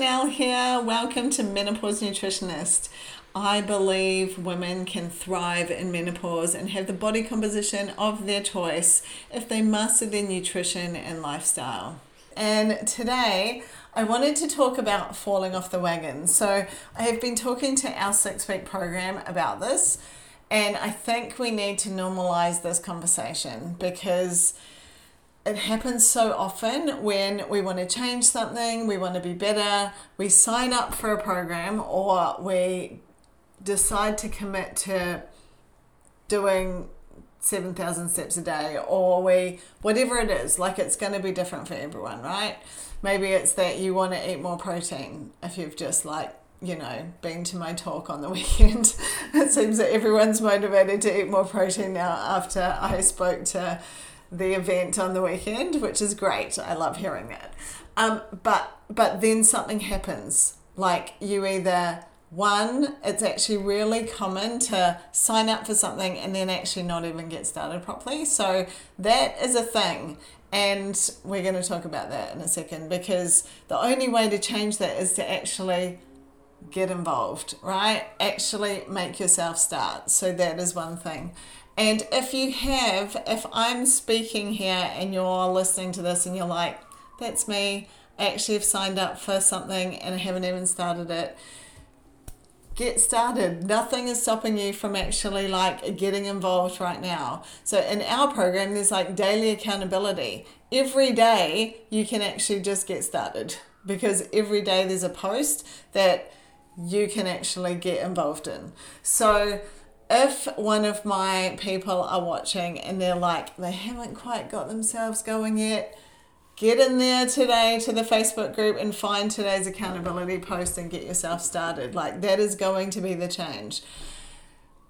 Chanel here. Welcome to Menopause Nutritionist. I believe women can thrive in menopause and have the body composition of their choice if they master their nutrition and lifestyle. And today, I wanted to talk about falling off the wagon. So, I have been talking to our six week program about this, and I think we need to normalize this conversation because it happens so often when we want to change something, we want to be better, we sign up for a program or we decide to commit to doing 7,000 steps a day or we, whatever it is, like it's going to be different for everyone, right? Maybe it's that you want to eat more protein if you've just like you know, been to my talk on the weekend. it seems that everyone's motivated to eat more protein now after I spoke to the event on the weekend, which is great. I love hearing that. Um, but but then something happens. Like you either one, it's actually really common to sign up for something and then actually not even get started properly. So that is a thing. And we're going to talk about that in a second because the only way to change that is to actually get involved, right? Actually make yourself start. So that is one thing. And if you have, if I'm speaking here and you're listening to this and you're like, that's me, I actually have signed up for something and I haven't even started it, get started. Nothing is stopping you from actually like getting involved right now. So in our program, there's like daily accountability. Every day you can actually just get started because every day there's a post that you can actually get involved in. So if one of my people are watching and they're like, they haven't quite got themselves going yet, get in there today to the Facebook group and find today's accountability post and get yourself started. Like, that is going to be the change.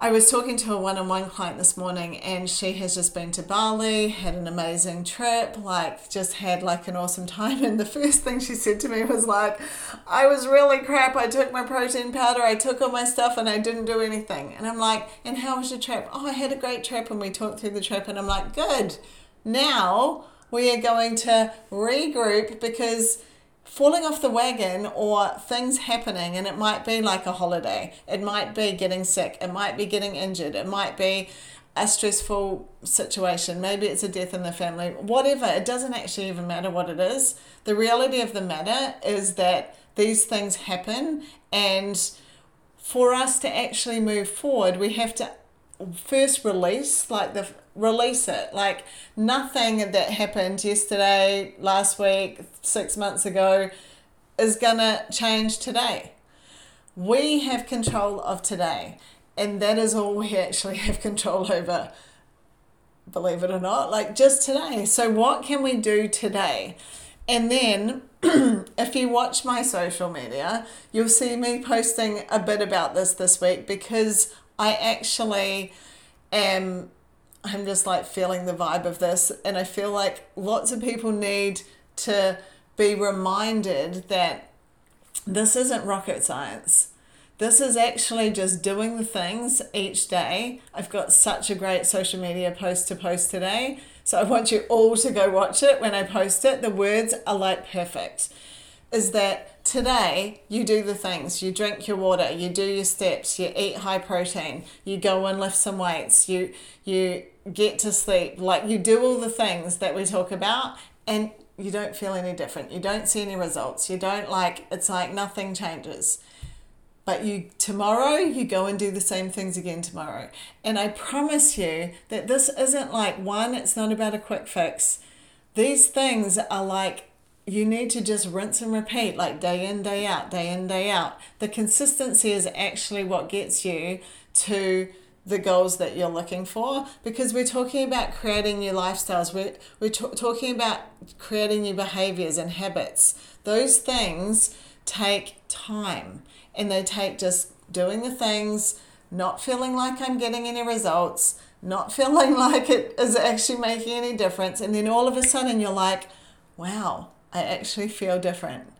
I was talking to a one on one client this morning, and she has just been to Bali, had an amazing trip, like, just had like an awesome time. And the first thing she said to me was, like, I was really crap. I took my protein powder, I took all my stuff, and I didn't do anything. And I'm like, And how was your trip? Oh, I had a great trip. And we talked through the trip, and I'm like, Good. Now we are going to regroup because falling off the wagon or things happening and it might be like a holiday. It might be getting sick. It might be getting injured. It might be a stressful situation. Maybe it's a death in the family. Whatever. It doesn't actually even matter what it is. The reality of the matter is that these things happen and for us to actually move forward we have to first release like the release it. Like nothing that happened yesterday, last week, six months ago is going to change today. We have control of today, and that is all we actually have control over. Believe it or not, like just today. So, what can we do today? And then, if you watch my social media, you'll see me posting a bit about this this week because I actually am I'm just like feeling the vibe of this. And I feel like lots of people need to be reminded that this isn't rocket science. This is actually just doing the things each day. I've got such a great social media post to post today. So I want you all to go watch it when I post it. The words are like perfect. Is that today you do the things. You drink your water. You do your steps. You eat high protein. You go and lift some weights. You you get to sleep. Like you do all the things that we talk about and you don't feel any different. You don't see any results. You don't like it's like nothing changes. But you tomorrow you go and do the same things again tomorrow. And i promise you that this isn't like one it's not about a quick fix. These things are like you need to just rinse and repeat like day in day out day in day out. The consistency is actually what gets you to the goals that you're looking for because we're talking about creating new lifestyles. We're, we're t- talking about creating new behaviors and habits. Those things take time and they take just doing the things not feeling like i'm getting any results not feeling like it is actually making any difference and then all of a sudden you're like wow I actually feel different.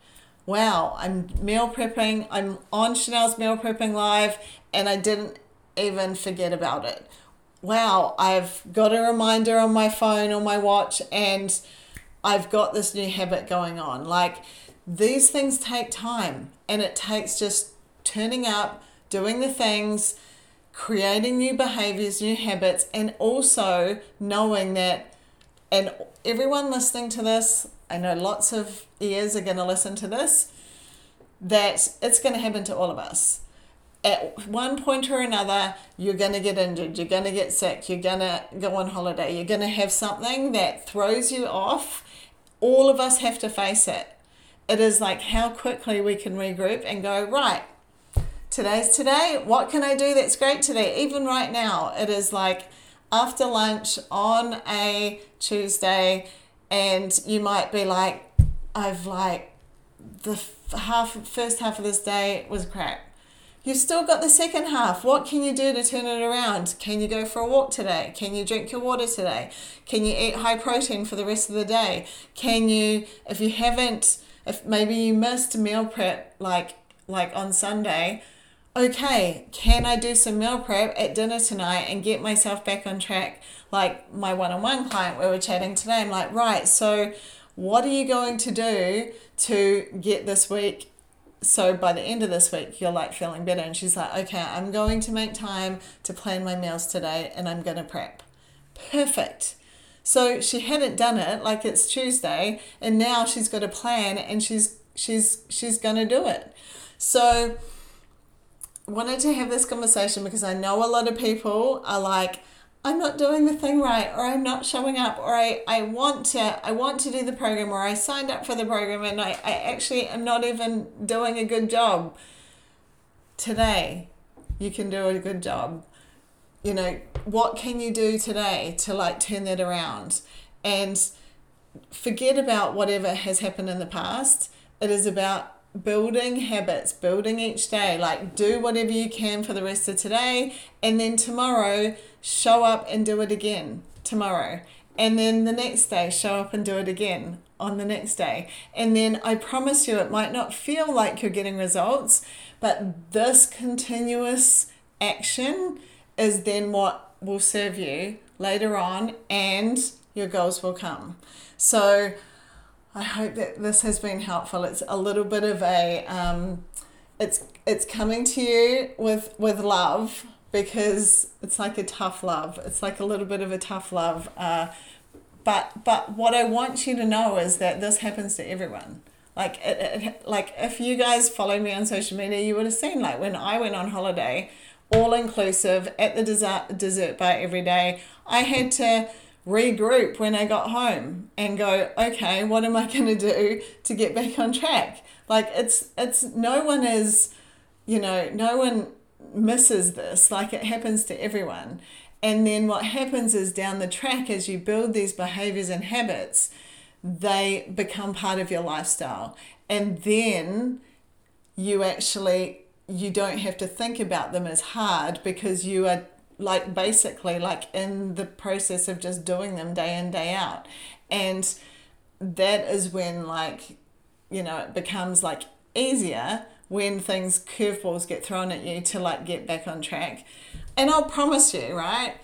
Wow, I'm meal prepping. I'm on Chanel's meal prepping live and I didn't even forget about it. Wow, I've got a reminder on my phone or my watch and I've got this new habit going on. Like these things take time and it takes just turning up, doing the things, creating new behaviors, new habits, and also knowing that, and everyone listening to this, I know lots of ears are going to listen to this, that it's going to happen to all of us. At one point or another, you're going to get injured, you're going to get sick, you're going to go on holiday, you're going to have something that throws you off. All of us have to face it. It is like how quickly we can regroup and go, right, today's today. What can I do that's great today? Even right now, it is like after lunch on a Tuesday, and you might be like, I've like the half first half of this day was crap. You've still got the second half. What can you do to turn it around? Can you go for a walk today? Can you drink your water today? Can you eat high protein for the rest of the day? Can you, if you haven't, if maybe you missed meal prep like like on Sunday, okay, can I do some meal prep at dinner tonight and get myself back on track? Like my one on one client, we were chatting today. I'm like, right, so what are you going to do to get this week? So by the end of this week, you're like feeling better. And she's like, okay, I'm going to make time to plan my meals today and I'm going to prep. Perfect. So she hadn't done it like it's Tuesday and now she's got a plan and she's she's she's going to do it. So wanted to have this conversation because I know a lot of people are like, I'm not doing the thing right or I'm not showing up or I, I want to I want to do the program or I signed up for the program and I, I actually am not even doing a good job. Today you can do a good job. You know, what can you do today to like turn that around? And forget about whatever has happened in the past. It is about building habits, building each day. Like, do whatever you can for the rest of today, and then tomorrow, show up and do it again tomorrow. And then the next day, show up and do it again on the next day. And then I promise you, it might not feel like you're getting results, but this continuous action is then what will serve you later on, and your goals will come. So, I hope that this has been helpful. It's a little bit of a um, it's it's coming to you with with love because it's like a tough love. It's like a little bit of a tough love. Uh, but but what I want you to know is that this happens to everyone. Like it, it, like if you guys follow me on social media, you would have seen like when I went on holiday, all inclusive at the dessert dessert bar every day. I had to regroup when I got home and go, okay, what am I going to do to get back on track? Like it's it's no one is, you know, no one misses this. Like it happens to everyone. And then what happens is down the track as you build these behaviors and habits, they become part of your lifestyle. And then you actually you don't have to think about them as hard because you are like basically like in the process of just doing them day in day out. And that is when like you know it becomes like easier when things curveballs get thrown at you to like get back on track. And i'll promise you right?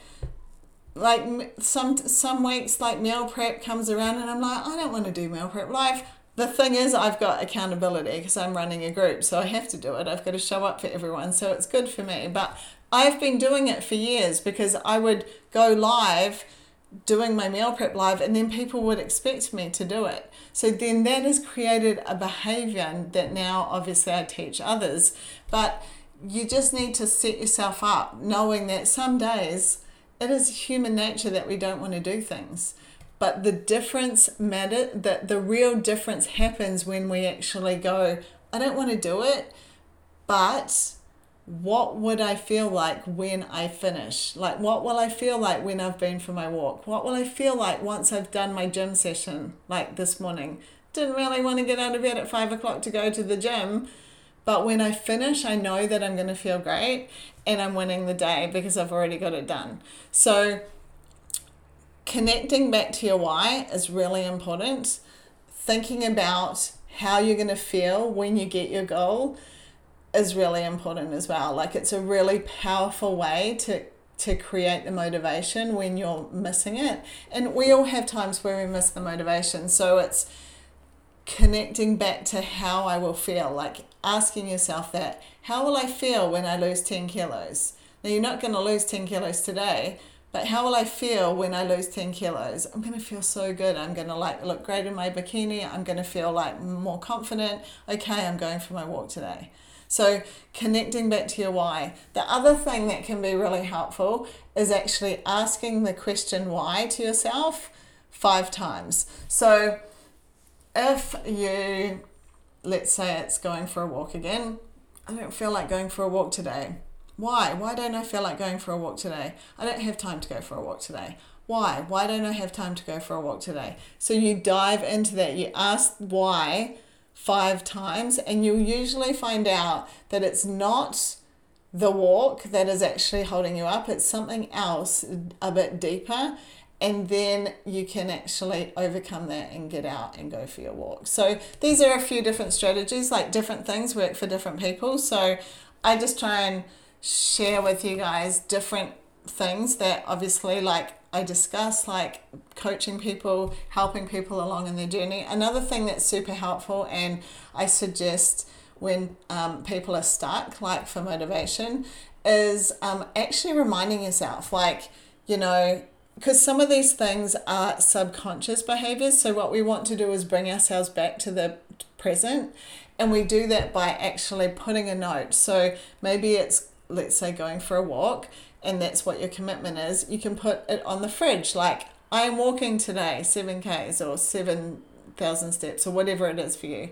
Like some some weeks like meal prep comes around and i'm like i don't want to do meal prep life the thing is i've got accountability because i'm running a group so i have to do it i've got to show up for everyone so it's good for me but I've been doing it for years because I would go live doing my meal prep live and then people would expect me to do it. So then that has created a behavior that now obviously I teach others. But you just need to set yourself up knowing that some days it is human nature that we don't want to do things. But the difference matter that the real difference happens when we actually go, I don't want to do it, but what would I feel like when I finish? Like, what will I feel like when I've been for my walk? What will I feel like once I've done my gym session, like this morning? Didn't really want to get out of bed at five o'clock to go to the gym, but when I finish, I know that I'm going to feel great and I'm winning the day because I've already got it done. So, connecting back to your why is really important. Thinking about how you're going to feel when you get your goal is really important as well. Like it's a really powerful way to to create the motivation when you're missing it. And we all have times where we miss the motivation. So it's connecting back to how I will feel, like asking yourself that how will I feel when I lose 10 kilos? Now, you're not going to lose 10 kilos today, but how will I feel when I lose 10 kilos? I'm going to feel so good. I'm going to like look great in my bikini. I'm going to feel like more confident. Okay, I'm going for my walk today. So, connecting back to your why. The other thing that can be really helpful is actually asking the question why to yourself five times. So, if you, let's say it's going for a walk again, I don't feel like going for a walk today. Why? Why don't I feel like going for a walk today? I don't have time to go for a walk today. Why? Why don't I have time to go for a walk today? So you dive into that. You ask why five times, and you'll usually find out that it's not the walk that is actually holding you up, it's something else a bit deeper and then you can actually overcome that and get out and go for your walk. So these are a few different strategies, like different things work for different people. So I just try and share with you guys different things that obviously like I discuss like coaching people, helping people along in their journey. Another thing that's super helpful and I suggest when um, people are stuck, like for motivation, is um, actually reminding yourself, like, you know, because some of these things are subconscious behaviors. So, what we want to do is bring ourselves back to the present, and we do that by actually putting a note. So, maybe it's, let's say, going for a walk, and that's what your commitment is. You can put it on the fridge, like, I am walking today 7Ks or 7,000 steps or whatever it is for you.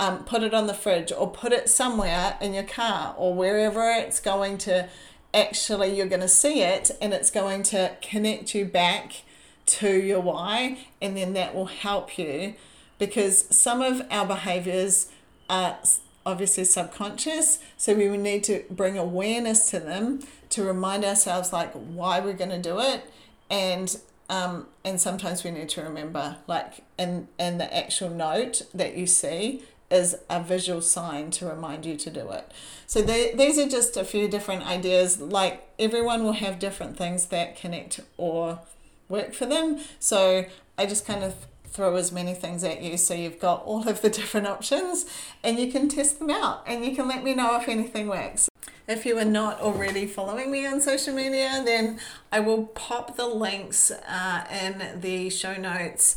Um, put it on the fridge or put it somewhere in your car or wherever it's going to actually you're going to see it and it's going to connect you back to your why and then that will help you because some of our behaviors are obviously subconscious so we would need to bring awareness to them to remind ourselves like why we're going to do it and um, and sometimes we need to remember like and and the actual note that you see is a visual sign to remind you to do it. So they, these are just a few different ideas. Like everyone will have different things that connect or work for them. So I just kind of throw as many things at you so you've got all of the different options and you can test them out and you can let me know if anything works. If you are not already following me on social media, then I will pop the links uh, in the show notes.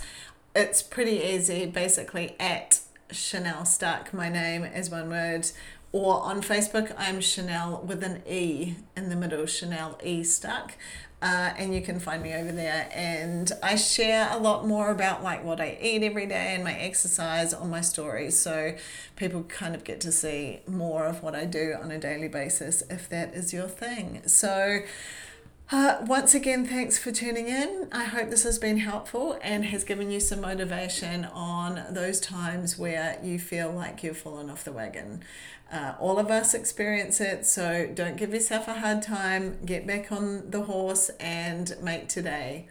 It's pretty easy, basically, at Chanel Stuck, my name is one word. Or on Facebook, I'm Chanel with an E in the middle, Chanel E Stuck. Uh, and you can find me over there. And I share a lot more about like what I eat every day and my exercise on my stories. So people kind of get to see more of what I do on a daily basis if that is your thing. So uh, once again, thanks for tuning in. I hope this has been helpful and has given you some motivation on those times where you feel like you've fallen off the wagon. Uh, all of us experience it, so don't give yourself a hard time. Get back on the horse and make today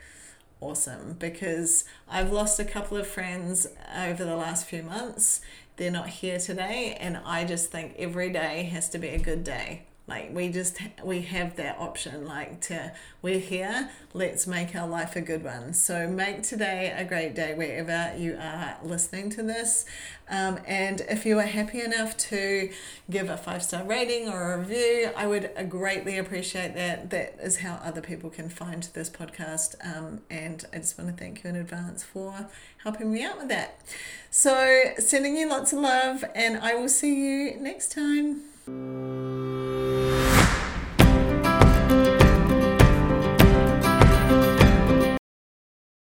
awesome because I've lost a couple of friends over the last few months. They're not here today, and I just think every day has to be a good day like we just we have that option like to we're here let's make our life a good one. So make today a great day wherever you are listening to this. Um, and if you are happy enough to give a five star rating or a review i would greatly appreciate that. That is how other people can find this podcast. Um, and i just want to thank you in advance for helping me out with that. So sending you lots of love and i will see you next time you